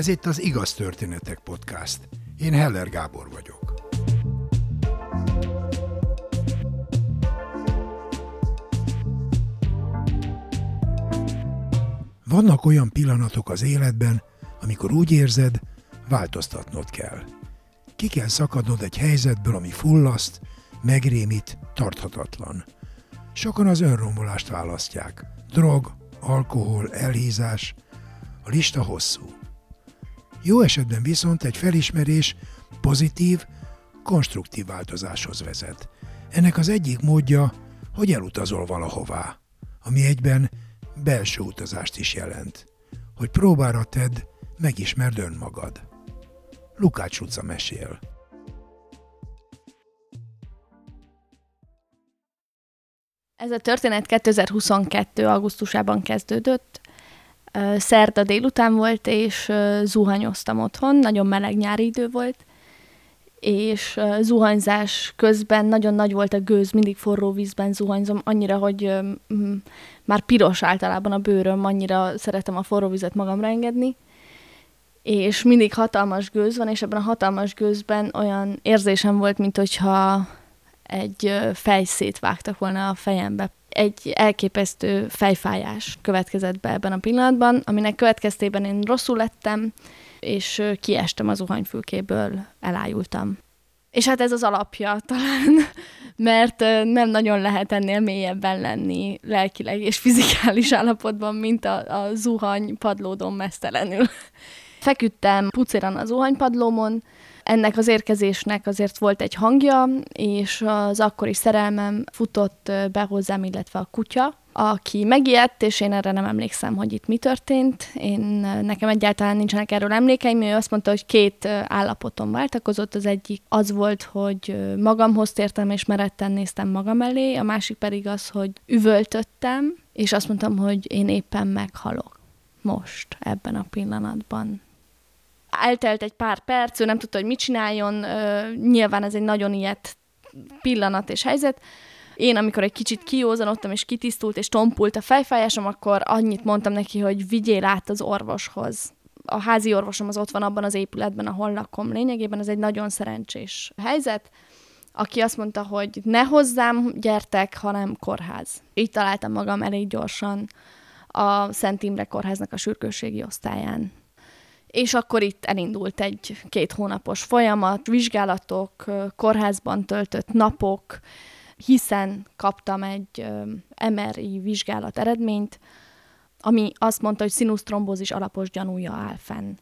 Ez itt az Igaz Történetek Podcast. Én Heller Gábor vagyok. Vannak olyan pillanatok az életben, amikor úgy érzed, változtatnod kell. Ki kell szakadnod egy helyzetből, ami fullaszt, megrémít, tarthatatlan. Sokan az önrombolást választják. Drog, alkohol, elhízás. A lista hosszú. Jó esetben viszont egy felismerés pozitív, konstruktív változáshoz vezet. Ennek az egyik módja, hogy elutazol valahová, ami egyben belső utazást is jelent. Hogy próbára tedd, megismerd önmagad. Lukács utca mesél. Ez a történet 2022. augusztusában kezdődött. Szerda délután volt, és zuhanyoztam otthon, nagyon meleg nyári idő volt, és zuhanyzás közben nagyon nagy volt a gőz, mindig forró vízben zuhanyzom, annyira, hogy már piros általában a bőröm, annyira szeretem a forró vizet magamra engedni, és mindig hatalmas gőz van, és ebben a hatalmas gőzben olyan érzésem volt, mint hogyha egy fejszét vágtak volna a fejembe. Egy elképesztő fejfájás következett be ebben a pillanatban, aminek következtében én rosszul lettem, és kiestem az zuhanyfülkéből, elájultam. És hát ez az alapja talán, mert nem nagyon lehet ennél mélyebben lenni lelkileg és fizikális állapotban, mint a, a zuhany padlódon mesztelenül. Feküdtem pucéran a zuhanypadlómon, ennek az érkezésnek azért volt egy hangja, és az akkori szerelmem futott be hozzám, illetve a kutya, aki megijedt, és én erre nem emlékszem, hogy itt mi történt. Én, nekem egyáltalán nincsenek erről emlékeim, ő azt mondta, hogy két állapotom váltakozott. Az egyik az volt, hogy magamhoz tértem, és meretten néztem magam elé, a másik pedig az, hogy üvöltöttem, és azt mondtam, hogy én éppen meghalok. Most, ebben a pillanatban eltelt egy pár perc, ő nem tudta, hogy mit csináljon, nyilván ez egy nagyon ilyet pillanat és helyzet. Én, amikor egy kicsit kiózanodtam, és kitisztult, és tompult a fejfájásom, akkor annyit mondtam neki, hogy vigyél át az orvoshoz. A házi orvosom az ott van abban az épületben, ahol lakom. Lényegében ez egy nagyon szerencsés helyzet aki azt mondta, hogy ne hozzám gyertek, hanem kórház. Így találtam magam elég gyorsan a Szent Imre kórháznak a sürgősségi osztályán és akkor itt elindult egy két hónapos folyamat, vizsgálatok, kórházban töltött napok, hiszen kaptam egy MRI vizsgálat eredményt, ami azt mondta, hogy színusztrombózis alapos gyanúja áll fenn.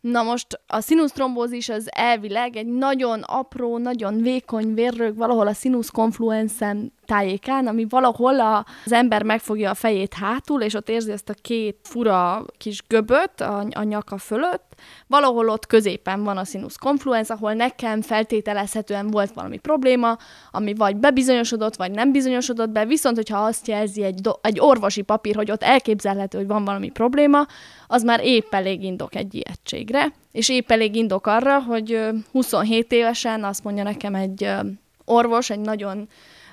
Na most a színusztrombózis az elvileg egy nagyon apró, nagyon vékony vérrög valahol a színusz konfluenszen tájékán, ami valahol a, az ember megfogja a fejét hátul, és ott érzi ezt a két fura kis göböt a, a nyaka fölött. Valahol ott középen van a színusz konfluens, ahol nekem feltételezhetően volt valami probléma, ami vagy bebizonyosodott, vagy nem bizonyosodott be, viszont hogyha azt jelzi egy, do, egy orvosi papír, hogy ott elképzelhető, hogy van valami probléma, az már épp elég indok egy ijegységre, és épp elég indok arra, hogy 27 évesen azt mondja nekem egy orvos, egy nagyon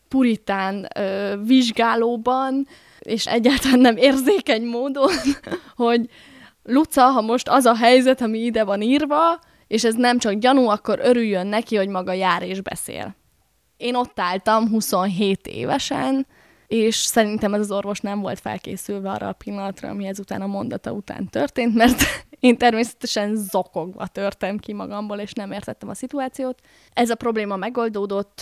puritán ö, vizsgálóban, és egyáltalán nem érzékeny módon, hogy Luca, ha most az a helyzet, ami ide van írva, és ez nem csak gyanú, akkor örüljön neki, hogy maga jár és beszél. Én ott álltam 27 évesen, és szerintem ez az orvos nem volt felkészülve arra a pillanatra, ami ezután a mondata után történt, mert én természetesen zokogva törtem ki magamból, és nem értettem a szituációt. Ez a probléma megoldódott,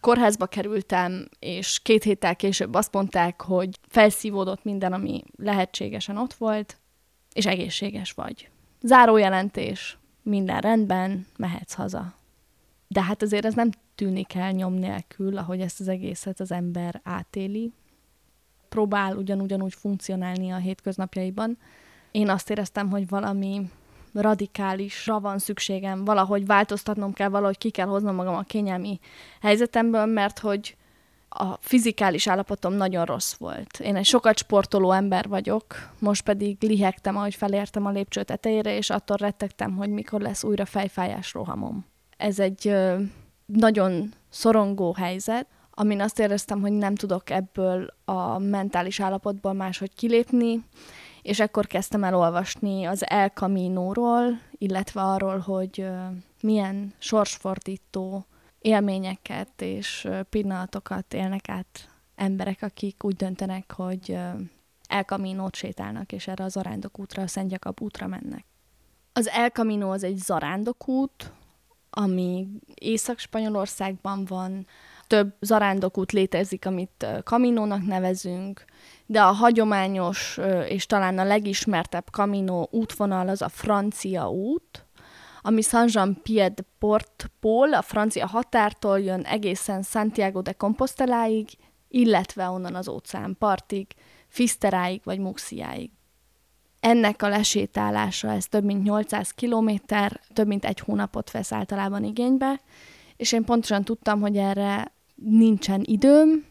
kórházba kerültem, és két héttel később azt mondták, hogy felszívódott minden, ami lehetségesen ott volt, és egészséges vagy. Zárójelentés, minden rendben, mehetsz haza. De hát azért ez nem tűnik el nyom nélkül, ahogy ezt az egészet az ember átéli. Próbál ugyanúgy funkcionálni a hétköznapjaiban. Én azt éreztem, hogy valami radikálisra van szükségem, valahogy változtatnom kell, valahogy ki kell hoznom magam a kényelmi helyzetemből, mert hogy a fizikális állapotom nagyon rossz volt. Én egy sokat sportoló ember vagyok, most pedig lihegtem, ahogy felértem a lépcső tetejére, és attól rettegtem, hogy mikor lesz újra fejfájás rohamom. Ez egy nagyon szorongó helyzet, amin azt éreztem, hogy nem tudok ebből a mentális állapotból máshogy kilépni, és ekkor kezdtem el olvasni az El Camino-ról, illetve arról, hogy milyen sorsfordító élményeket és pillanatokat élnek át emberek, akik úgy döntenek, hogy El Camino-t sétálnak, és erre a zarándok útra, a Szent Jakab útra mennek. Az El Camino az egy zarándokút, ami Észak-Spanyolországban van, több zarándokút létezik, amit kaminónak nevezünk, de a hagyományos és talán a legismertebb kaminó útvonal az a francia út, ami Saint-Jean-Pied-Port-Pól, a francia határtól jön egészen Santiago de Composteláig, illetve onnan az óceánpartig, Fiszteráig vagy Muxiáig. Ennek a lesétálása, ez több mint 800 kilométer, több mint egy hónapot vesz általában igénybe, és én pontosan tudtam, hogy erre nincsen időm,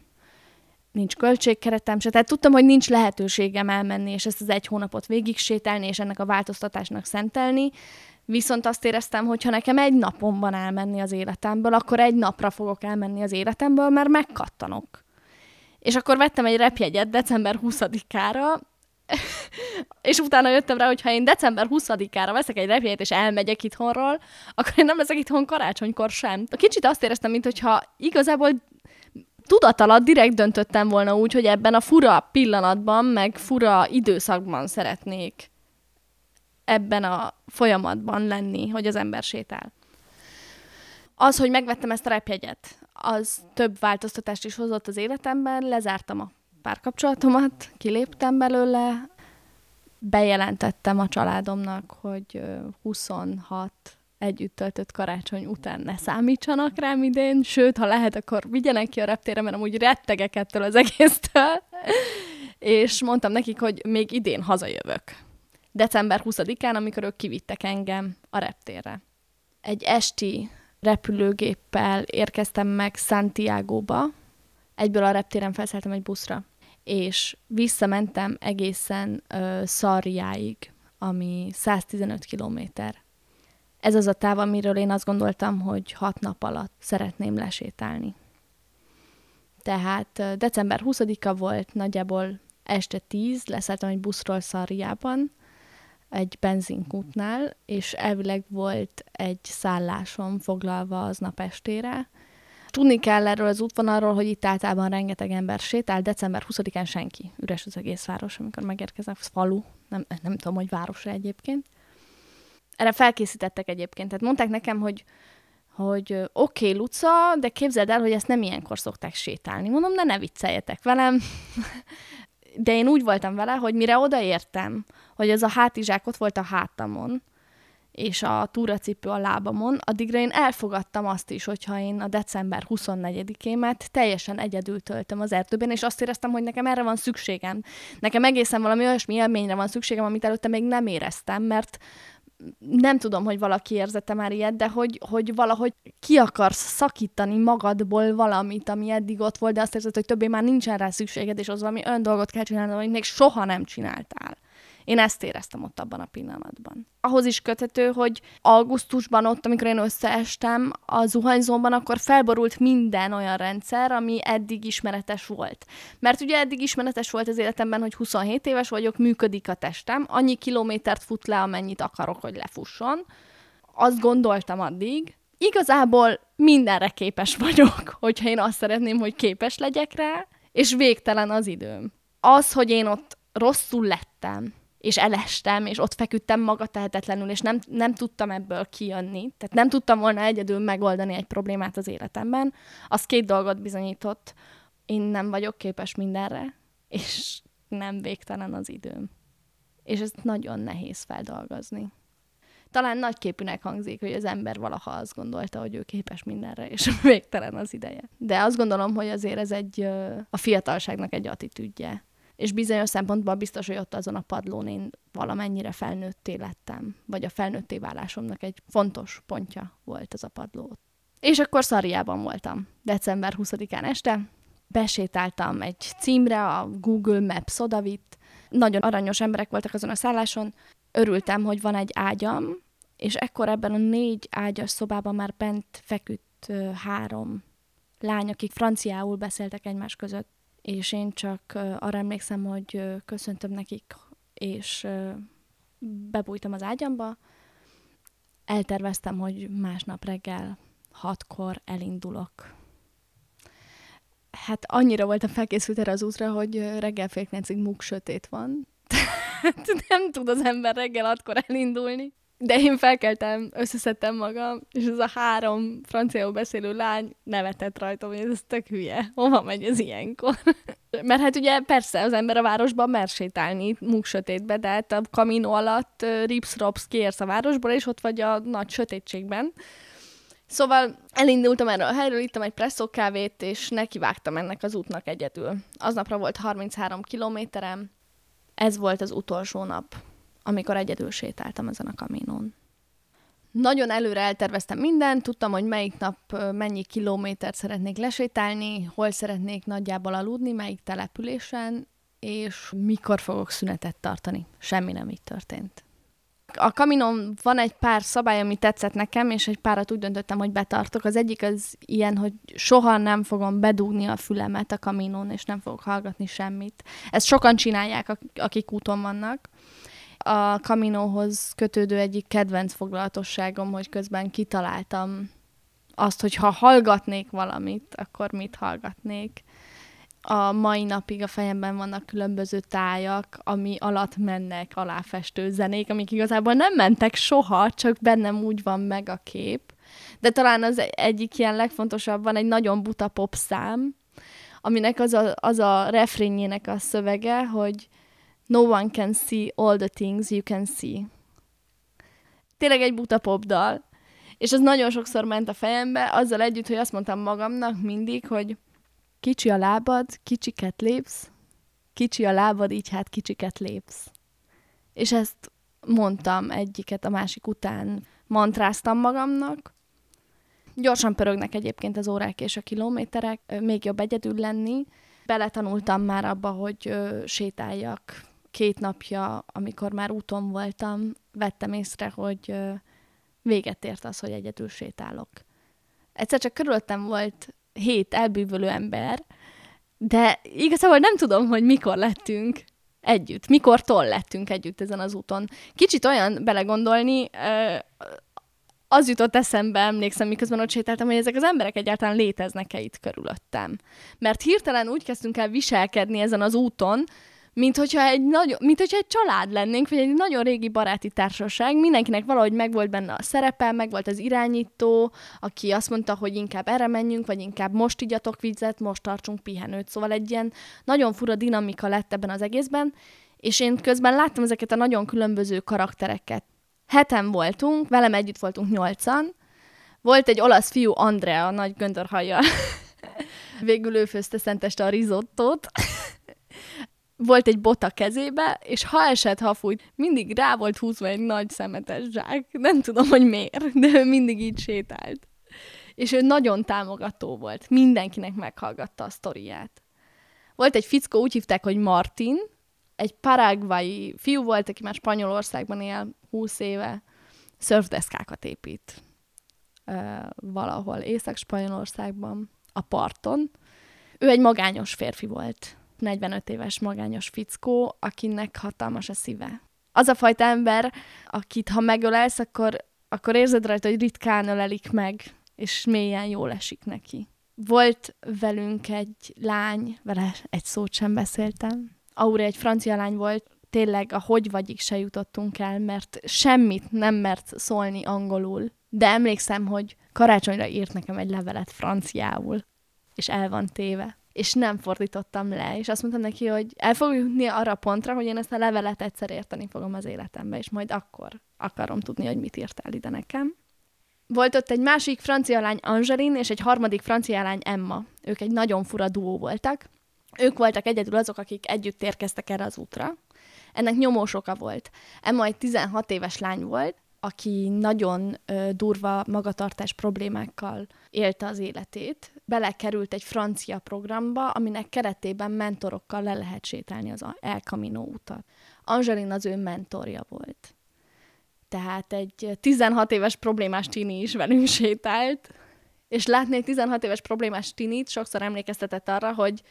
nincs költségkeretem se, tehát tudtam, hogy nincs lehetőségem elmenni, és ezt az egy hónapot végig sétálni, és ennek a változtatásnak szentelni, viszont azt éreztem, hogy ha nekem egy napom van elmenni az életemből, akkor egy napra fogok elmenni az életemből, mert megkattanok. És akkor vettem egy repjegyet december 20-ára, és utána jöttem rá, hogy ha én december 20-ára veszek egy repjegyet, és elmegyek itthonról, akkor én nem leszek itthon karácsonykor sem. Kicsit azt éreztem, mintha igazából tudat alatt direkt döntöttem volna úgy, hogy ebben a fura pillanatban, meg fura időszakban szeretnék ebben a folyamatban lenni, hogy az ember sétál. Az, hogy megvettem ezt a repjegyet, az több változtatást is hozott az életemben, lezártam a párkapcsolatomat, kiléptem belőle, bejelentettem a családomnak, hogy 26 együtt töltött karácsony után ne számítsanak rám idén, sőt, ha lehet, akkor vigyenek ki a reptére, mert amúgy rettegek ettől az egésztől. és mondtam nekik, hogy még idén hazajövök. December 20-án, amikor ők kivittek engem a reptérre. Egy esti repülőgéppel érkeztem meg Santiago-ba, egyből a reptéren felszálltam egy buszra, és visszamentem egészen uh, Szarjáig, ami 115 kilométer. Ez az a táv, amiről én azt gondoltam, hogy hat nap alatt szeretném lesétálni. Tehát december 20-a volt, nagyjából este 10, leszálltam egy buszról Szarjában, egy benzinkútnál, és elvileg volt egy szállásom foglalva aznap estére. Tudni kell erről az útvonalról, hogy itt általában rengeteg ember sétál, december 20-án senki. Üres az egész város, amikor megérkezek, falu, nem, nem tudom, hogy városra egyébként. Erre felkészítettek egyébként, tehát mondták nekem, hogy hogy oké, okay, Luca, de képzeld el, hogy ezt nem ilyenkor szokták sétálni. Mondom, de ne vicceljetek velem. de én úgy voltam vele, hogy mire odaértem, hogy ez a hátizsák ott volt a hátamon, és a túracipő a lábamon, addigra én elfogadtam azt is, hogyha én a december 24-émet teljesen egyedül töltöm az erdőben, és azt éreztem, hogy nekem erre van szükségem. Nekem egészen valami olyasmi élményre van szükségem, amit előtte még nem éreztem, mert nem tudom, hogy valaki érzette már ilyet, de hogy, hogy valahogy ki akarsz szakítani magadból valamit, ami eddig ott volt, de azt érzed, hogy többé már nincsen rá szükséged, és az valami olyan dolgot kell csinálni, amit még soha nem csináltál. Én ezt éreztem ott abban a pillanatban. Ahhoz is köthető, hogy augusztusban ott, amikor én összeestem a zuhanyzóban, akkor felborult minden olyan rendszer, ami eddig ismeretes volt. Mert ugye eddig ismeretes volt az életemben, hogy 27 éves vagyok, működik a testem, annyi kilométert fut le, amennyit akarok, hogy lefusson. Azt gondoltam addig, igazából mindenre képes vagyok, hogyha én azt szeretném, hogy képes legyek rá, és végtelen az időm. Az, hogy én ott rosszul lettem, és elestem, és ott feküdtem maga tehetetlenül, és nem, nem tudtam ebből kijönni. Tehát nem tudtam volna egyedül megoldani egy problémát az életemben. Az két dolgot bizonyított. Én nem vagyok képes mindenre, és nem végtelen az időm. És ezt nagyon nehéz feldolgozni. Talán nagyképűnek hangzik, hogy az ember valaha azt gondolta, hogy ő képes mindenre, és végtelen az ideje. De azt gondolom, hogy azért ez egy a fiatalságnak egy attitűdje és bizonyos szempontból biztos, hogy ott azon a padlón én valamennyire felnőtté lettem, vagy a felnőtté válásomnak egy fontos pontja volt ez a padló. És akkor Szariában voltam, december 20-án este, besétáltam egy címre, a Google Maps odavitt, nagyon aranyos emberek voltak azon a szálláson, örültem, hogy van egy ágyam, és ekkor ebben a négy ágyas szobában már bent feküdt három lány, akik franciául beszéltek egymás között és én csak arra emlékszem, hogy köszöntöm nekik, és bebújtam az ágyamba, elterveztem, hogy másnap reggel hatkor elindulok. Hát annyira voltam felkészült erre az útra, hogy reggel fél mug sötét van. Tehát nem tud az ember reggel hatkor elindulni. De én felkeltem, összeszedtem magam, és ez a három franciául beszélő lány nevetett rajtam, hogy ez tök hülye. Hova megy ez ilyenkor? Mert hát ugye persze az ember a városban mer sétálni, múk sötétbe, de hát a kamino alatt rips-rops kiérsz a városból, és ott vagy a nagy sötétségben. Szóval elindultam erről a helyről, ittam egy presszó kávét, és nekivágtam ennek az útnak egyedül. Aznapra volt 33 kilométerem, ez volt az utolsó nap amikor egyedül sétáltam ezen a kaminón. Nagyon előre elterveztem mindent, tudtam, hogy melyik nap mennyi kilométert szeretnék lesétálni, hol szeretnék nagyjából aludni, melyik településen, és mikor fogok szünetet tartani. Semmi nem így történt. A kaminon van egy pár szabály, ami tetszett nekem, és egy párat úgy döntöttem, hogy betartok. Az egyik az ilyen, hogy soha nem fogom bedugni a fülemet a kaminon, és nem fogok hallgatni semmit. Ezt sokan csinálják, akik úton vannak a Caminohoz kötődő egyik kedvenc foglalatosságom, hogy közben kitaláltam azt, hogy ha hallgatnék valamit, akkor mit hallgatnék. A mai napig a fejemben vannak különböző tájak, ami alatt mennek aláfestő zenék, amik igazából nem mentek soha, csak bennem úgy van meg a kép. De talán az egyik ilyen legfontosabb van egy nagyon buta pop szám, aminek az a, az a refrényének a szövege, hogy No one can see all the things you can see. Tényleg egy buta popdal. És ez nagyon sokszor ment a fejembe, azzal együtt, hogy azt mondtam magamnak mindig, hogy kicsi a lábad, kicsiket lépsz, kicsi a lábad, így hát kicsiket lépsz. És ezt mondtam egyiket a másik után, mantráztam magamnak. Gyorsan pörögnek egyébként az órák és a kilométerek, még jobb egyedül lenni. Beletanultam már abba, hogy sétáljak két napja, amikor már úton voltam, vettem észre, hogy véget ért az, hogy egyedül sétálok. Egyszer csak körülöttem volt hét elbűvölő ember, de igazából nem tudom, hogy mikor lettünk együtt, mikortól lettünk együtt ezen az úton. Kicsit olyan belegondolni, az jutott eszembe, emlékszem, miközben ott sétáltam, hogy ezek az emberek egyáltalán léteznek-e itt körülöttem. Mert hirtelen úgy kezdtünk el viselkedni ezen az úton, mint hogyha egy, nagy, mint hogyha egy család lennénk, vagy egy nagyon régi baráti társaság, mindenkinek valahogy megvolt benne a szerepe, megvolt az irányító, aki azt mondta, hogy inkább erre menjünk, vagy inkább most igyatok vizet, most tartsunk pihenőt. Szóval egy ilyen nagyon fura dinamika lett ebben az egészben, és én közben láttam ezeket a nagyon különböző karaktereket. Heten voltunk, velem együtt voltunk nyolcan, volt egy olasz fiú, Andrea, nagy göndörhajjal. Végül ő főzte szenteste a rizottót volt egy bot a kezébe, és ha esett, ha fújt, mindig rá volt húzva egy nagy szemetes zsák. Nem tudom, hogy miért, de ő mindig így sétált. És ő nagyon támogató volt. Mindenkinek meghallgatta a sztoriát. Volt egy fickó, úgy hívták, hogy Martin, egy paraguayi fiú volt, aki már Spanyolországban él 20 éve, szörfdeszkákat épít uh, valahol Észak-Spanyolországban, a parton. Ő egy magányos férfi volt 45 éves magányos fickó, akinek hatalmas a szíve. Az a fajta ember, akit ha megölelsz, akkor, akkor érzed rajta, hogy ritkán ölelik meg, és mélyen jól esik neki. Volt velünk egy lány, vele egy szót sem beszéltem. Aure egy francia lány volt, tényleg a hogy vagyik se jutottunk el, mert semmit nem mert szólni angolul. De emlékszem, hogy karácsonyra írt nekem egy levelet franciául, és el van téve és nem fordítottam le, és azt mondtam neki, hogy el fog jutni arra pontra, hogy én ezt a levelet egyszer érteni fogom az életembe, és majd akkor akarom tudni, hogy mit írtál ide nekem. Volt ott egy másik francia lány Angeline, és egy harmadik francia lány Emma. Ők egy nagyon fura duó voltak. Ők voltak egyedül azok, akik együtt érkeztek erre az útra. Ennek nyomós oka volt. Emma egy 16 éves lány volt, aki nagyon ö, durva magatartás problémákkal élte az életét, belekerült egy francia programba, aminek keretében mentorokkal le lehet sétálni az El Camino utat. Angelina az ő mentorja volt. Tehát egy 16 éves problémás tini is velünk sétált, és látni egy 16 éves problémás tinit sokszor emlékeztetett arra, hogy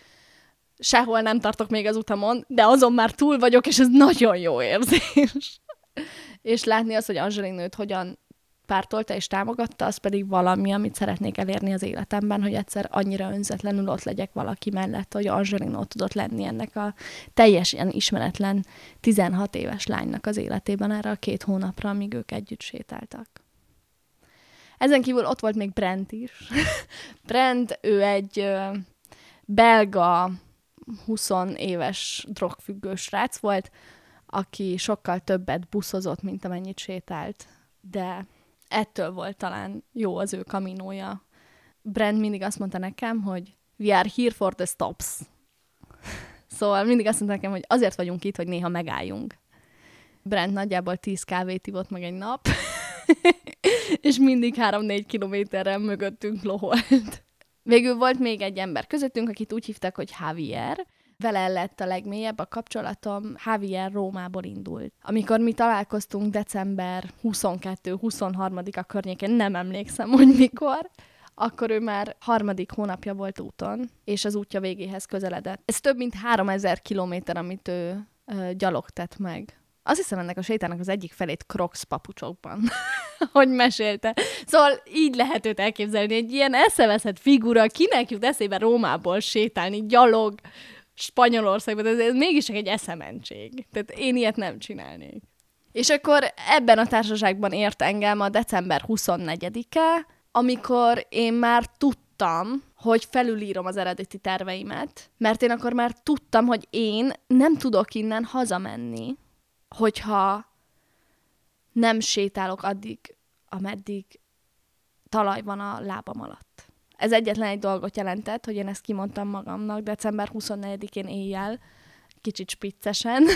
sehol nem tartok még az utamon, de azon már túl vagyok, és ez nagyon jó érzés. és látni azt, hogy Angelinőt hogyan pártolta és támogatta, az pedig valami, amit szeretnék elérni az életemben, hogy egyszer annyira önzetlenül ott legyek valaki mellett, hogy Angelino tudott lenni ennek a teljesen ismeretlen 16 éves lánynak az életében erre a két hónapra, amíg ők együtt sétáltak. Ezen kívül ott volt még Brent is. Brent, ő egy belga 20 éves drogfüggő srác volt, aki sokkal többet buszozott, mint amennyit sétált, de ettől volt talán jó az ő kaminója. Brand mindig azt mondta nekem, hogy we are here for the stops. Szóval mindig azt mondta nekem, hogy azért vagyunk itt, hogy néha megálljunk. Brent nagyjából 10 kávét ivott meg egy nap, és mindig 3-4 kilométerrel mögöttünk loholt. Végül volt még egy ember közöttünk, akit úgy hívtak, hogy Javier, vele lett a legmélyebb a kapcsolatom, Javier Rómából indult. Amikor mi találkoztunk december 22-23-a környékén, nem emlékszem, hogy mikor, akkor ő már harmadik hónapja volt úton, és az útja végéhez közeledett. Ez több mint 3000 kilométer, amit ő ö, gyalog meg. Azt hiszem, ennek a sétának az egyik felét Crocs papucsokban, hogy mesélte. Szóval így lehet őt elképzelni, egy ilyen eszeveszett figura, kinek jut eszébe Rómából sétálni, gyalog, Spanyolországban, ez, ez mégis egy eszementség. Tehát én ilyet nem csinálnék. És akkor ebben a társaságban ért engem a december 24-e, amikor én már tudtam, hogy felülírom az eredeti terveimet, mert én akkor már tudtam, hogy én nem tudok innen hazamenni, hogyha nem sétálok addig, ameddig talaj van a lábam alatt. Ez egyetlen egy dolgot jelentett, hogy én ezt kimondtam magamnak december 24-én éjjel, kicsit spiccesen,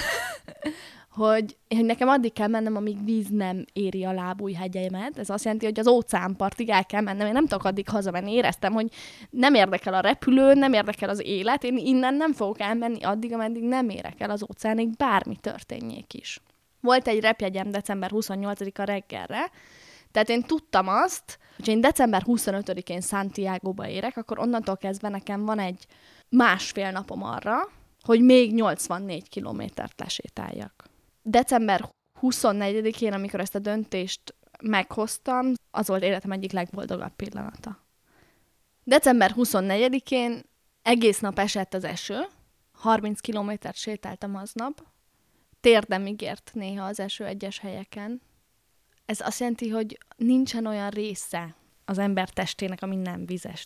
hogy, hogy nekem addig kell mennem, amíg víz nem éri a lábúj hegyeimet. Ez azt jelenti, hogy az óceánpartig el kell mennem. Én nem tudok addig hazamenni. Éreztem, hogy nem érdekel a repülő, nem érdekel az élet. Én innen nem fogok elmenni addig, ameddig nem érek el az óceánig, bármi történjék is. Volt egy repjegyem december 28-a reggelre, tehát én tudtam azt, hogy én december 25-én Santiago-ba érek, akkor onnantól kezdve nekem van egy másfél napom arra, hogy még 84 kilométert lesétáljak. December 24-én, amikor ezt a döntést meghoztam, az volt életem egyik legboldogabb pillanata. December 24-én egész nap esett az eső, 30 kilométert sétáltam aznap, térdem ígért néha az eső egyes helyeken, ez azt jelenti, hogy nincsen olyan része az ember testének, ami nem vizes.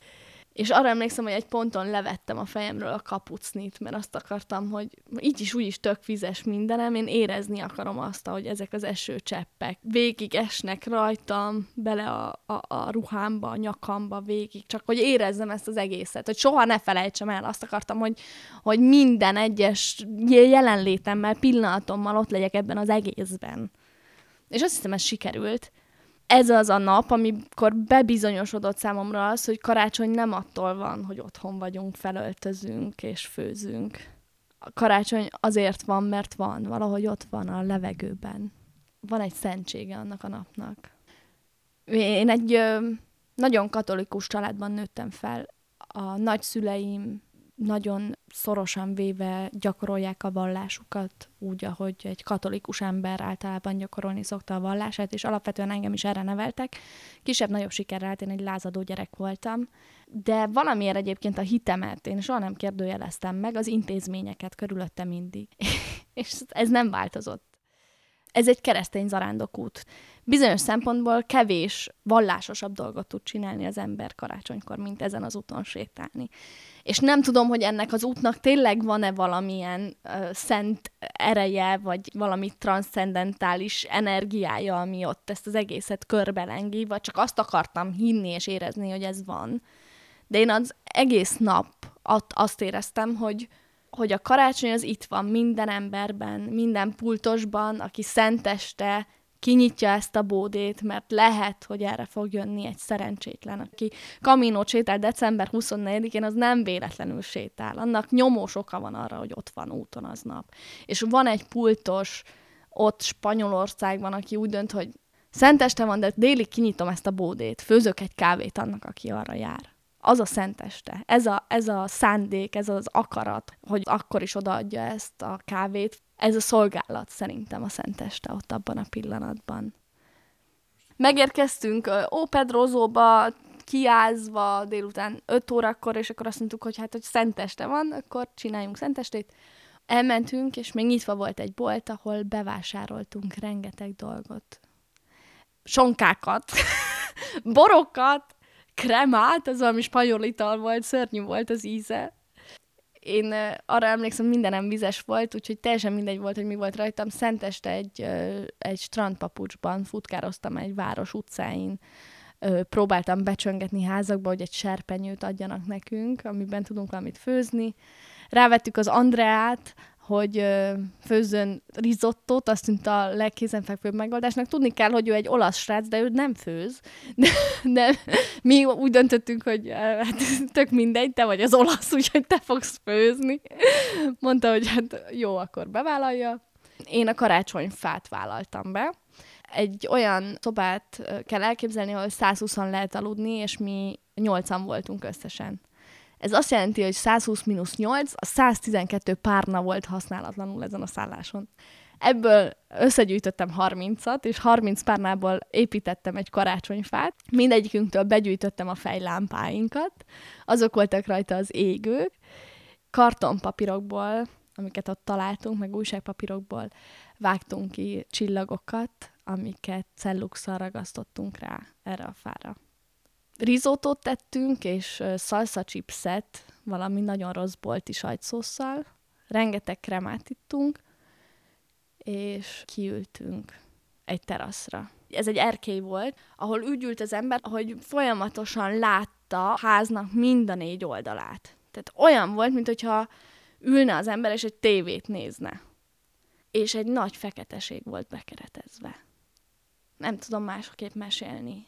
És arra emlékszem, hogy egy ponton levettem a fejemről a kapucnit, mert azt akartam, hogy így is úgy is tök vizes mindenem, én érezni akarom azt, hogy ezek az esőcseppek végig esnek rajtam, bele a, a, a ruhámba, a nyakamba végig, csak hogy érezzem ezt az egészet, hogy soha ne felejtsem el, azt akartam, hogy, hogy minden egyes jelenlétemmel, pillanatommal ott legyek ebben az egészben. És azt hiszem, ez sikerült. Ez az a nap, amikor bebizonyosodott számomra az, hogy karácsony nem attól van, hogy otthon vagyunk, felöltözünk és főzünk. A karácsony azért van, mert van, valahogy ott van a levegőben. Van egy szentsége annak a napnak. Én egy nagyon katolikus családban nőttem fel. A nagyszüleim nagyon szorosan véve gyakorolják a vallásukat, úgy, ahogy egy katolikus ember általában gyakorolni szokta a vallását, és alapvetően engem is erre neveltek. Kisebb-nagyobb sikerrel, hát én egy lázadó gyerek voltam, de valamiért egyébként a hitemet én soha nem kérdőjeleztem meg, az intézményeket körülötte mindig. és ez nem változott. Ez egy keresztény zarándokút. Bizonyos szempontból kevés vallásosabb dolgot tud csinálni az ember karácsonykor, mint ezen az úton sétálni. És nem tudom, hogy ennek az útnak tényleg van-e valamilyen uh, szent ereje, vagy valami transzcendentális energiája, ami ott ezt az egészet körbelengi, vagy csak azt akartam hinni és érezni, hogy ez van. De én az egész nap azt éreztem, hogy, hogy a karácsony az itt van minden emberben, minden pultosban, aki szenteste kinyitja ezt a bódét, mert lehet, hogy erre fog jönni egy szerencsétlen, aki kaminót sétál december 24-én, az nem véletlenül sétál. Annak nyomós oka van arra, hogy ott van úton aznap. És van egy pultos ott Spanyolországban, aki úgy dönt, hogy szenteste van, de délig kinyitom ezt a bódét, főzök egy kávét annak, aki arra jár az a szenteste, ez a, ez a szándék, ez az akarat, hogy akkor is odaadja ezt a kávét, ez a szolgálat szerintem a szenteste ott abban a pillanatban. Megérkeztünk Ópedrózóba, kiázva délután 5 órakor, és akkor azt mondtuk, hogy hát, hogy szenteste van, akkor csináljunk szentestét. Elmentünk, és még nyitva volt egy bolt, ahol bevásároltunk rengeteg dolgot. Sonkákat, borokat, kremát, az valami spanyol ital volt, szörnyű volt az íze. Én arra emlékszem, mindenem vizes volt, úgyhogy teljesen mindegy volt, hogy mi volt rajtam. Szenteste egy, egy strandpapucsban futkároztam egy város utcáin, próbáltam becsöngetni házakba, hogy egy serpenyőt adjanak nekünk, amiben tudunk valamit főzni. Rávettük az Andreát, hogy főzzön risottót, azt tűnt a legkézenfekvőbb megoldásnak. Tudni kell, hogy ő egy olasz srác, de ő nem főz. De, de mi úgy döntöttünk, hogy hát tök mindegy, te vagy az olasz, úgyhogy te fogsz főzni. Mondta, hogy hát jó, akkor bevállalja. Én a karácsonyfát vállaltam be. Egy olyan szobát kell elképzelni, ahol 120 lehet aludni, és mi 8 voltunk összesen. Ez azt jelenti, hogy 120 mínusz 8, a 112 párna volt használatlanul ezen a szálláson. Ebből összegyűjtöttem 30-at, és 30 párnából építettem egy karácsonyfát. Mindegyikünktől begyűjtöttem a fejlámpáinkat, azok voltak rajta az égők. Kartonpapírokból, amiket ott találtunk, meg újságpapírokból vágtunk ki csillagokat, amiket celluxal ragasztottunk rá erre a fára rizótot tettünk, és salsa chipset, valami nagyon rossz bolti sajtszószal, rengeteg kremát ittunk, és kiültünk egy teraszra. Ez egy erkély volt, ahol úgy ült az ember, hogy folyamatosan látta a háznak mind a négy oldalát. Tehát olyan volt, mintha ülne az ember, és egy tévét nézne. És egy nagy feketeség volt bekeretezve. Nem tudom másképp mesélni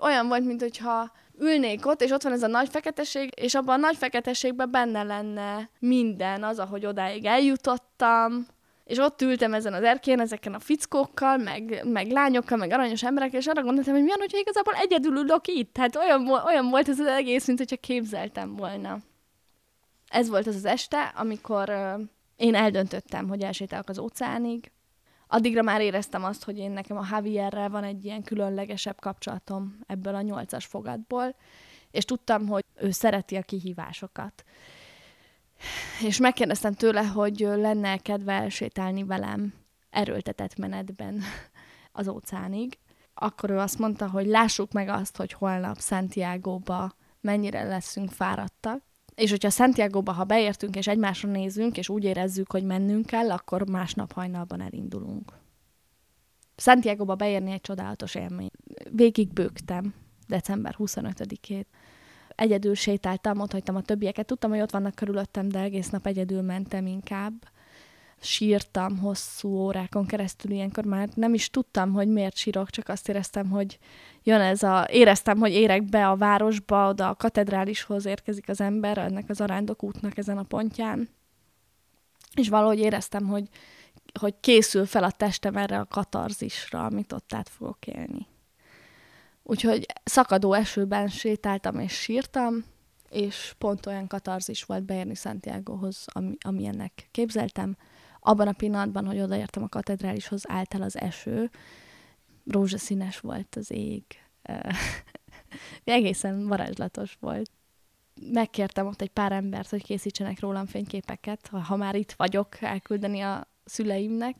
olyan volt, mint hogyha ülnék ott, és ott van ez a nagy feketeség, és abban a nagy feketességben benne lenne minden, az, ahogy odáig eljutottam, és ott ültem ezen az erkén, ezeken a fickókkal, meg, meg lányokkal, meg aranyos emberekkel, és arra gondoltam, hogy milyen, hogyha igazából egyedül ülök itt. Tehát olyan, olyan volt ez az egész, mint hogyha képzeltem volna. Ez volt az az este, amikor én eldöntöttem, hogy elsétálok az óceánig, addigra már éreztem azt, hogy én nekem a Javierrel van egy ilyen különlegesebb kapcsolatom ebből a nyolcas fogatból, és tudtam, hogy ő szereti a kihívásokat. És megkérdeztem tőle, hogy lenne kedve elsétálni velem erőltetett menetben az óceánig. Akkor ő azt mondta, hogy lássuk meg azt, hogy holnap Santiago-ba mennyire leszünk fáradtak, és hogyha Santiago-ba, ha beértünk és egymásra nézünk, és úgy érezzük, hogy mennünk kell, akkor másnap hajnalban elindulunk. Santiago-ba beérni egy csodálatos élmény. Végig bőgtem december 25-ét. Egyedül sétáltam, ott hagytam a többieket. Tudtam, hogy ott vannak körülöttem, de egész nap egyedül mentem inkább sírtam hosszú órákon keresztül, ilyenkor már nem is tudtam, hogy miért sírok, csak azt éreztem, hogy jön ez a... Éreztem, hogy érek be a városba, oda a katedrálishoz érkezik az ember, ennek az arándok útnak ezen a pontján. És valahogy éreztem, hogy, hogy készül fel a testem erre a katarzisra, amit ott át fogok élni. Úgyhogy szakadó esőben sétáltam és sírtam, és pont olyan katarzis volt beérni Santiagohoz, ami, amilyennek képzeltem abban a pillanatban, hogy odaértem a katedrálishoz, állt el az eső, rózsaszínes volt az ég, egészen varázslatos volt. Megkértem ott egy pár embert, hogy készítsenek rólam fényképeket, ha, már itt vagyok, elküldeni a szüleimnek.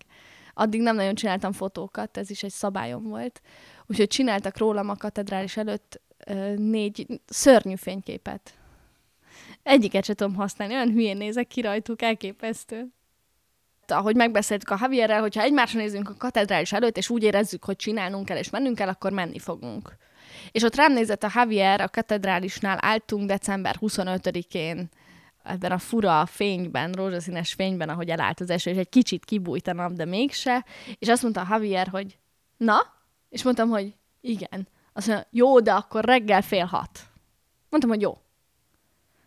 Addig nem nagyon csináltam fotókat, ez is egy szabályom volt. Úgyhogy csináltak rólam a katedrális előtt négy szörnyű fényképet. Egyiket sem tudom használni, olyan hülyén nézek ki rajtuk, elképesztő ahogy megbeszéltük a Javierrel, hogyha egymásra nézünk a katedrális előtt, és úgy érezzük, hogy csinálnunk kell és mennünk kell, akkor menni fogunk. És ott rám nézett a Javier, a katedrálisnál álltunk december 25-én, ebben a fura fényben, rózsaszínes fényben, ahogy elállt az eső, és egy kicsit kibújt a nap, de mégse, és azt mondta a Javier, hogy na? És mondtam, hogy igen. Azt mondja, jó, de akkor reggel fél hat. Mondtam, hogy jó.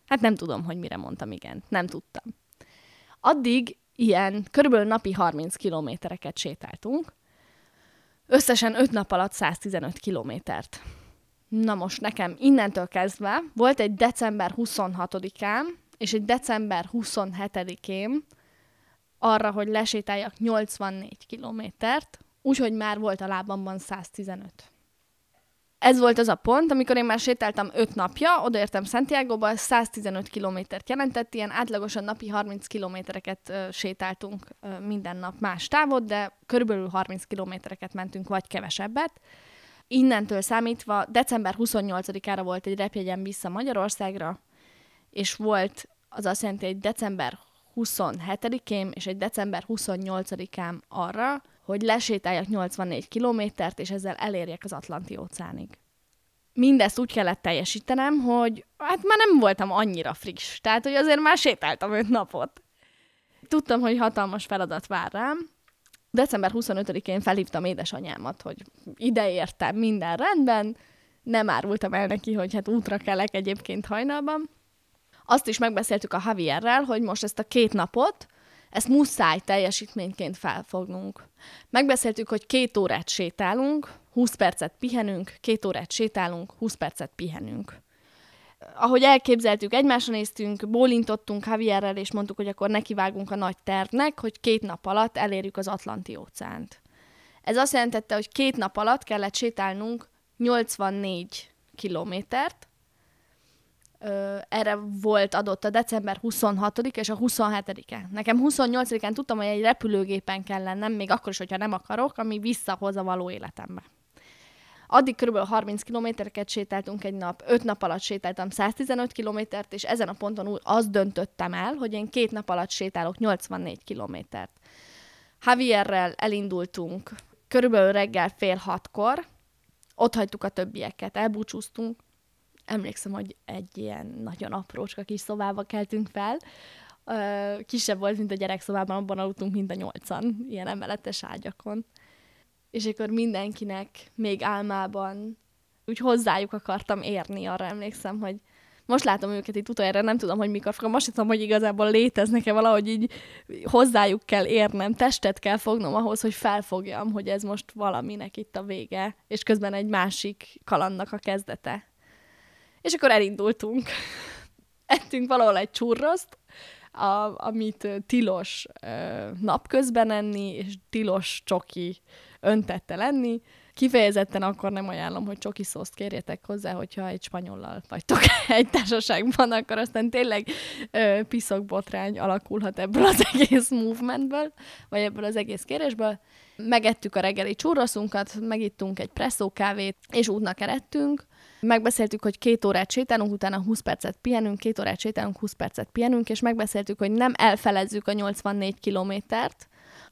Hát nem tudom, hogy mire mondtam igen. Nem tudtam. Addig ilyen körülbelül napi 30 kilométereket sétáltunk, összesen 5 nap alatt 115 kilométert. Na most nekem innentől kezdve volt egy december 26-án, és egy december 27-én arra, hogy lesétáljak 84 kilométert, úgyhogy már volt a lábamban 115. Ez volt az a pont, amikor én már sétáltam 5 napja, odaértem Santiago-ba, 115 kilométert jelentett, ilyen átlagosan napi 30 kilométereket uh, sétáltunk minden nap más távot, de körülbelül 30 kilométereket mentünk, vagy kevesebbet. Innentől számítva december 28-ára volt egy repjegyem vissza Magyarországra, és volt, az azt jelenti, egy december 27-én és egy december 28-án arra, hogy lesétáljak 84 kilométert, és ezzel elérjek az Atlanti óceánig. Mindezt úgy kellett teljesítenem, hogy hát már nem voltam annyira friss, tehát hogy azért már sétáltam 5 napot. Tudtam, hogy hatalmas feladat vár rám. December 25-én felhívtam édesanyámat, hogy ide értem, minden rendben, nem árultam el neki, hogy hát útra kellek egyébként hajnalban. Azt is megbeszéltük a Javierrel, hogy most ezt a két napot ezt muszáj teljesítményként felfognunk. Megbeszéltük, hogy két órát sétálunk, 20 percet pihenünk, két órát sétálunk, 20 percet pihenünk. Ahogy elképzeltük, egymásra néztünk, bólintottunk Javierrel, és mondtuk, hogy akkor nekivágunk a nagy tervnek, hogy két nap alatt elérjük az Atlanti óceánt. Ez azt jelentette, hogy két nap alatt kellett sétálnunk 84 kilométert, erre volt adott a december 26 és a 27-e. Nekem 28-án tudtam, hogy egy repülőgépen kell lennem, még akkor is, hogyha nem akarok, ami visszahoz a való életembe. Addig kb. 30 kilométereket sétáltunk egy nap, 5 nap alatt sétáltam 115 kilométert, és ezen a ponton úgy azt döntöttem el, hogy én két nap alatt sétálok 84 kilométert. Javierrel elindultunk körülbelül reggel fél hatkor, ott hagytuk a többieket, elbúcsúztunk, emlékszem, hogy egy ilyen nagyon aprócska kis szobába keltünk fel, kisebb volt, mint a gyerekszobában, abban aludtunk mind a nyolcan, ilyen emeletes ágyakon. És akkor mindenkinek még álmában úgy hozzájuk akartam érni, arra emlékszem, hogy most látom őket itt utoljára, nem tudom, hogy mikor fogom, most tudom, hogy igazából léteznek-e valahogy így hozzájuk kell érnem, testet kell fognom ahhoz, hogy felfogjam, hogy ez most valaminek itt a vége, és közben egy másik kalandnak a kezdete. És akkor elindultunk. Ettünk valahol egy csurroszt, a, amit tilos ö, napközben enni, és tilos csoki öntette lenni. Kifejezetten akkor nem ajánlom, hogy csoki szószt kérjetek hozzá, hogyha egy spanyollal vagytok egy társaságban, akkor aztán tényleg ö, piszokbotrány alakulhat ebből az egész movementből, vagy ebből az egész kérésből. Megettük a reggeli csúroszunkat, megittunk egy presszó kávét, és útnak eredtünk. Megbeszéltük, hogy két órát sétálunk, utána 20 percet pihenünk, két órát sétálunk, 20 percet pihenünk, és megbeszéltük, hogy nem elfelezzük a 84 kilométert,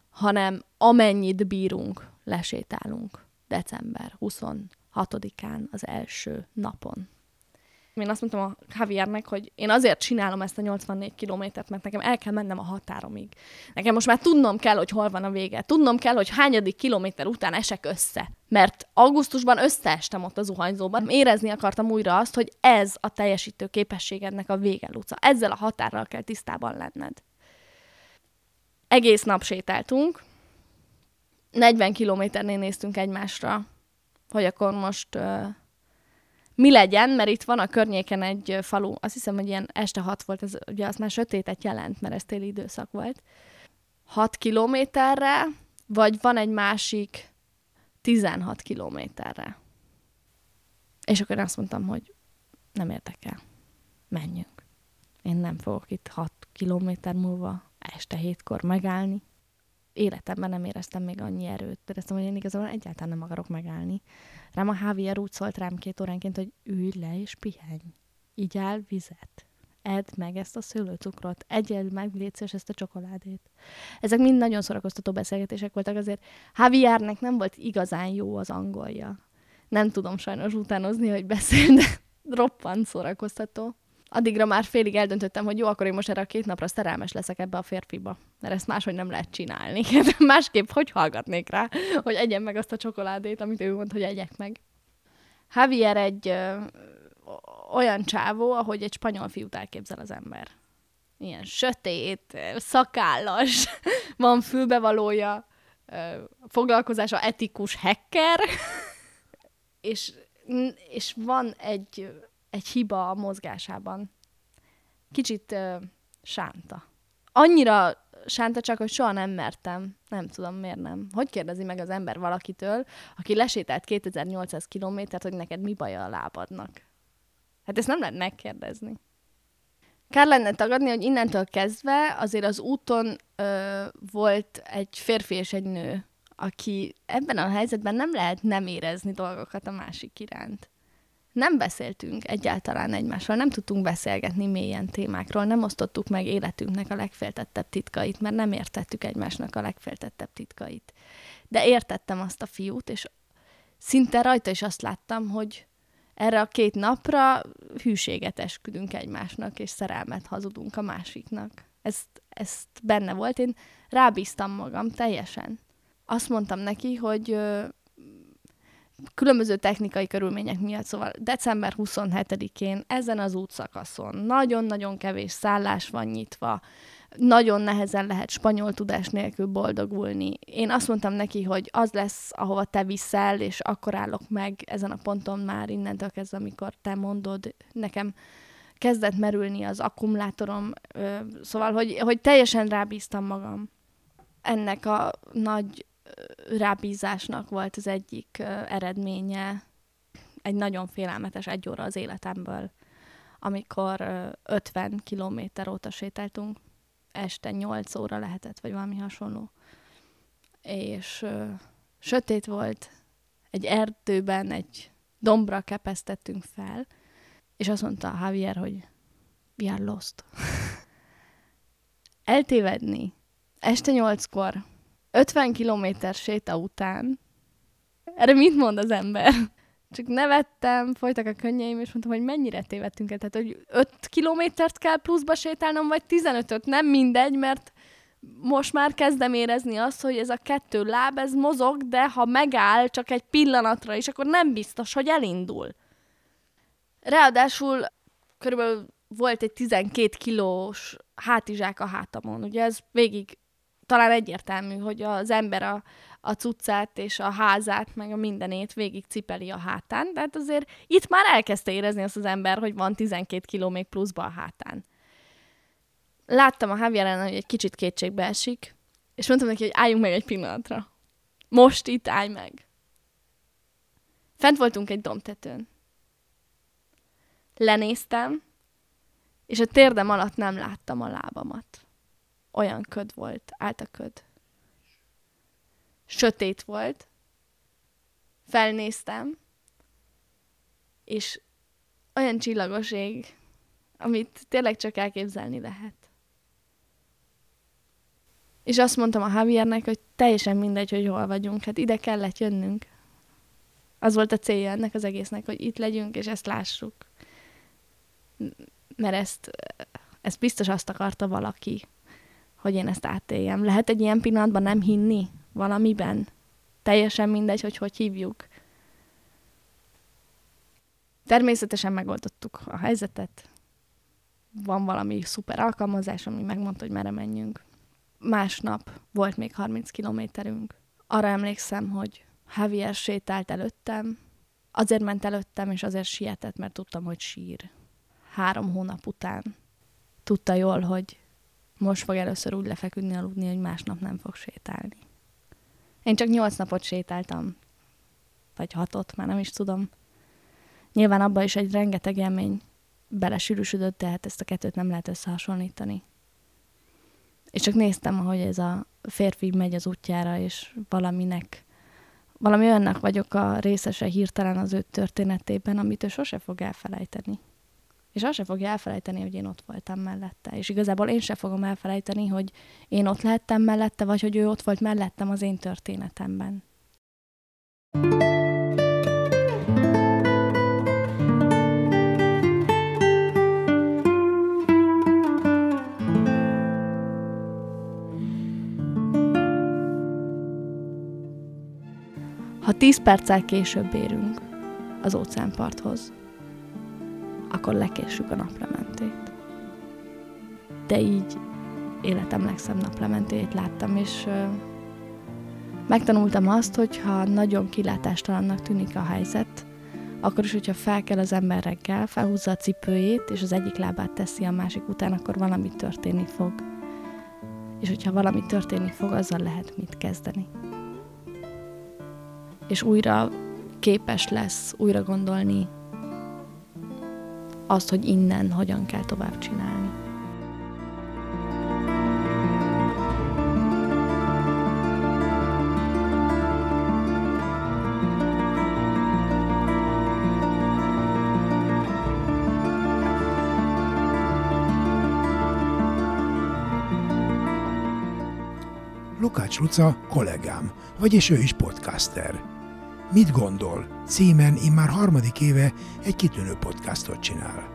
hanem amennyit bírunk, lesétálunk december 26-án az első napon én azt mondtam a Javiernek, hogy én azért csinálom ezt a 84 kilométert, mert nekem el kell mennem a határomig. Nekem most már tudnom kell, hogy hol van a vége. Tudnom kell, hogy hányadik kilométer után esek össze. Mert augusztusban összeestem ott a zuhanyzóban. Érezni akartam újra azt, hogy ez a teljesítő képességednek a vége, Luca. Ezzel a határral kell tisztában lenned. Egész nap sétáltunk. 40 kilométernél néztünk egymásra, hogy akkor most mi legyen, mert itt van a környéken egy falu, azt hiszem, hogy ilyen este hat volt, ez ugye az már sötétet jelent, mert ez téli időszak volt. Hat kilométerre, vagy van egy másik 16 kilométerre. És akkor én azt mondtam, hogy nem érdekel. Menjünk. Én nem fogok itt 6 kilométer múlva este hétkor megállni életemben nem éreztem még annyi erőt. Éreztem, hogy én igazából egyáltalán nem akarok megállni. Rám a Javier úgy szólt rám két óránként, hogy ülj le és pihenj. Így áll vizet. Edd meg ezt a szőlőcukrot, egyed meg, légy ezt a csokoládét. Ezek mind nagyon szórakoztató beszélgetések voltak, azért Javiernek nem volt igazán jó az angolja. Nem tudom sajnos utánozni, hogy beszél, de roppant szórakoztató addigra már félig eldöntöttem, hogy jó, akkor én most erre a két napra szerelmes leszek ebbe a férfiba. Mert ezt máshogy nem lehet csinálni. Másképp hogy hallgatnék rá, hogy egyen meg azt a csokoládét, amit ő mond, hogy egyek meg. Javier egy ö, olyan csávó, ahogy egy spanyol fiút elképzel az ember. Ilyen sötét, szakállas, van fülbevalója, foglalkozása etikus hacker, és és van egy, egy hiba a mozgásában. Kicsit uh, sánta. Annyira sánta csak, hogy soha nem mertem. Nem tudom, miért nem. Hogy kérdezi meg az ember valakitől, aki lesétált 2800 kilométert, hogy neked mi baja a lábadnak? Hát ezt nem lehet megkérdezni. Kár lenne tagadni, hogy innentől kezdve azért az úton ö, volt egy férfi és egy nő, aki ebben a helyzetben nem lehet nem érezni dolgokat a másik iránt. Nem beszéltünk egyáltalán egymással, nem tudtunk beszélgetni mélyen témákról, nem osztottuk meg életünknek a legféltettebb titkait, mert nem értettük egymásnak a legféltettebb titkait. De értettem azt a fiút, és szinte rajta is azt láttam, hogy erre a két napra hűséget esküdünk egymásnak, és szerelmet hazudunk a másiknak. Ezt, ezt benne volt, én rábíztam magam teljesen. Azt mondtam neki, hogy különböző technikai körülmények miatt, szóval december 27-én ezen az útszakaszon nagyon-nagyon kevés szállás van nyitva, nagyon nehezen lehet spanyol tudás nélkül boldogulni. Én azt mondtam neki, hogy az lesz, ahova te viszel, és akkor állok meg ezen a ponton már innentől kezdve, amikor te mondod, nekem kezdett merülni az akkumulátorom, szóval, hogy, hogy teljesen rábíztam magam. Ennek a nagy rábízásnak volt az egyik eredménye, egy nagyon félelmetes egy óra az életemből, amikor 50 kilométer óta sétáltunk este 8 óra lehetett, vagy valami hasonló. És ö, sötét volt, egy erdőben, egy dombra kepesztettünk fel, és azt mondta Javier, hogy we are lost. Eltévedni. Este nyolckor, 50 kilométer séta után, erre mit mond az ember? Csak nevettem, folytak a könnyeim, és mondtam, hogy mennyire tévedtünk el. Tehát, hogy 5 kilométert kell pluszba sétálnom, vagy 15-öt, nem mindegy, mert most már kezdem érezni azt, hogy ez a kettő láb, ez mozog, de ha megáll csak egy pillanatra is, akkor nem biztos, hogy elindul. Ráadásul körülbelül volt egy 12 kilós hátizsák a hátamon. Ugye ez végig talán egyértelmű, hogy az ember a, a cuccát és a házát, meg a mindenét végig cipeli a hátán, de hát azért itt már elkezdte érezni azt az ember, hogy van 12 kiló még pluszba a hátán. Láttam a Javieren, hogy egy kicsit kétségbe esik, és mondtam neki, hogy álljunk meg egy pillanatra. Most itt állj meg. Fent voltunk egy domtetőn. Lenéztem, és a térdem alatt nem láttam a lábamat. Olyan köd volt, állt a köd sötét volt, felnéztem, és olyan csillagos ég, amit tényleg csak elképzelni lehet. És azt mondtam a Javiernek, hogy teljesen mindegy, hogy hol vagyunk, hát ide kellett jönnünk. Az volt a célja ennek az egésznek, hogy itt legyünk, és ezt lássuk. Mert ezt, ezt biztos azt akarta valaki, hogy én ezt átéljem. Lehet egy ilyen pillanatban nem hinni? valamiben. Teljesen mindegy, hogy hogy hívjuk. Természetesen megoldottuk a helyzetet. Van valami szuper alkalmazás, ami megmondta, hogy merre menjünk. Másnap volt még 30 kilométerünk. Arra emlékszem, hogy Javier sétált előttem, azért ment előttem, és azért sietett, mert tudtam, hogy sír. Három hónap után tudta jól, hogy most fog először úgy lefeküdni aludni, hogy másnap nem fog sétálni. Én csak nyolc napot sétáltam. Vagy hatot, már nem is tudom. Nyilván abban is egy rengeteg élmény belesűrűsödött, de hát ezt a kettőt nem lehet összehasonlítani. És csak néztem, ahogy ez a férfi megy az útjára, és valaminek, valami olyannak vagyok a részese hirtelen az ő történetében, amit ő sose fog elfelejteni. És azt se fogja elfelejteni, hogy én ott voltam mellette. És igazából én se fogom elfelejteni, hogy én ott lehettem mellette, vagy hogy ő ott volt mellettem az én történetemben. Ha tíz perccel később érünk az óceánparthoz, akkor lekéssük a naplementét. De így életem legszebb naplementéjét láttam, és megtanultam azt, hogy ha nagyon kilátástalannak tűnik a helyzet, akkor is, hogyha fel kell az ember reggel, felhúzza a cipőjét, és az egyik lábát teszi a másik után, akkor valami történni fog. És hogyha valami történni fog, azzal lehet mit kezdeni. És újra képes lesz újra gondolni azt, hogy innen hogyan kell tovább csinálni. Lukács Luca kollégám, vagyis ő is podcaster. Mit gondol? Címen immár harmadik éve egy kitűnő podcastot csinál.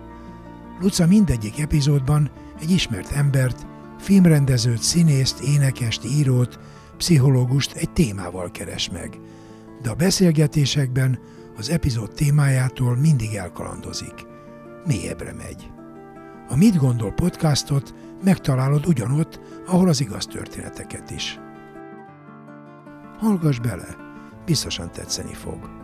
Luca mindegyik epizódban egy ismert embert, filmrendezőt, színészt, énekest, írót, pszichológust egy témával keres meg. De a beszélgetésekben az epizód témájától mindig elkalandozik. Mélyebbre megy. A Mit gondol podcastot megtalálod ugyanott, ahol az igaz történeteket is. Hallgass bele, biztosan tetszeni fog.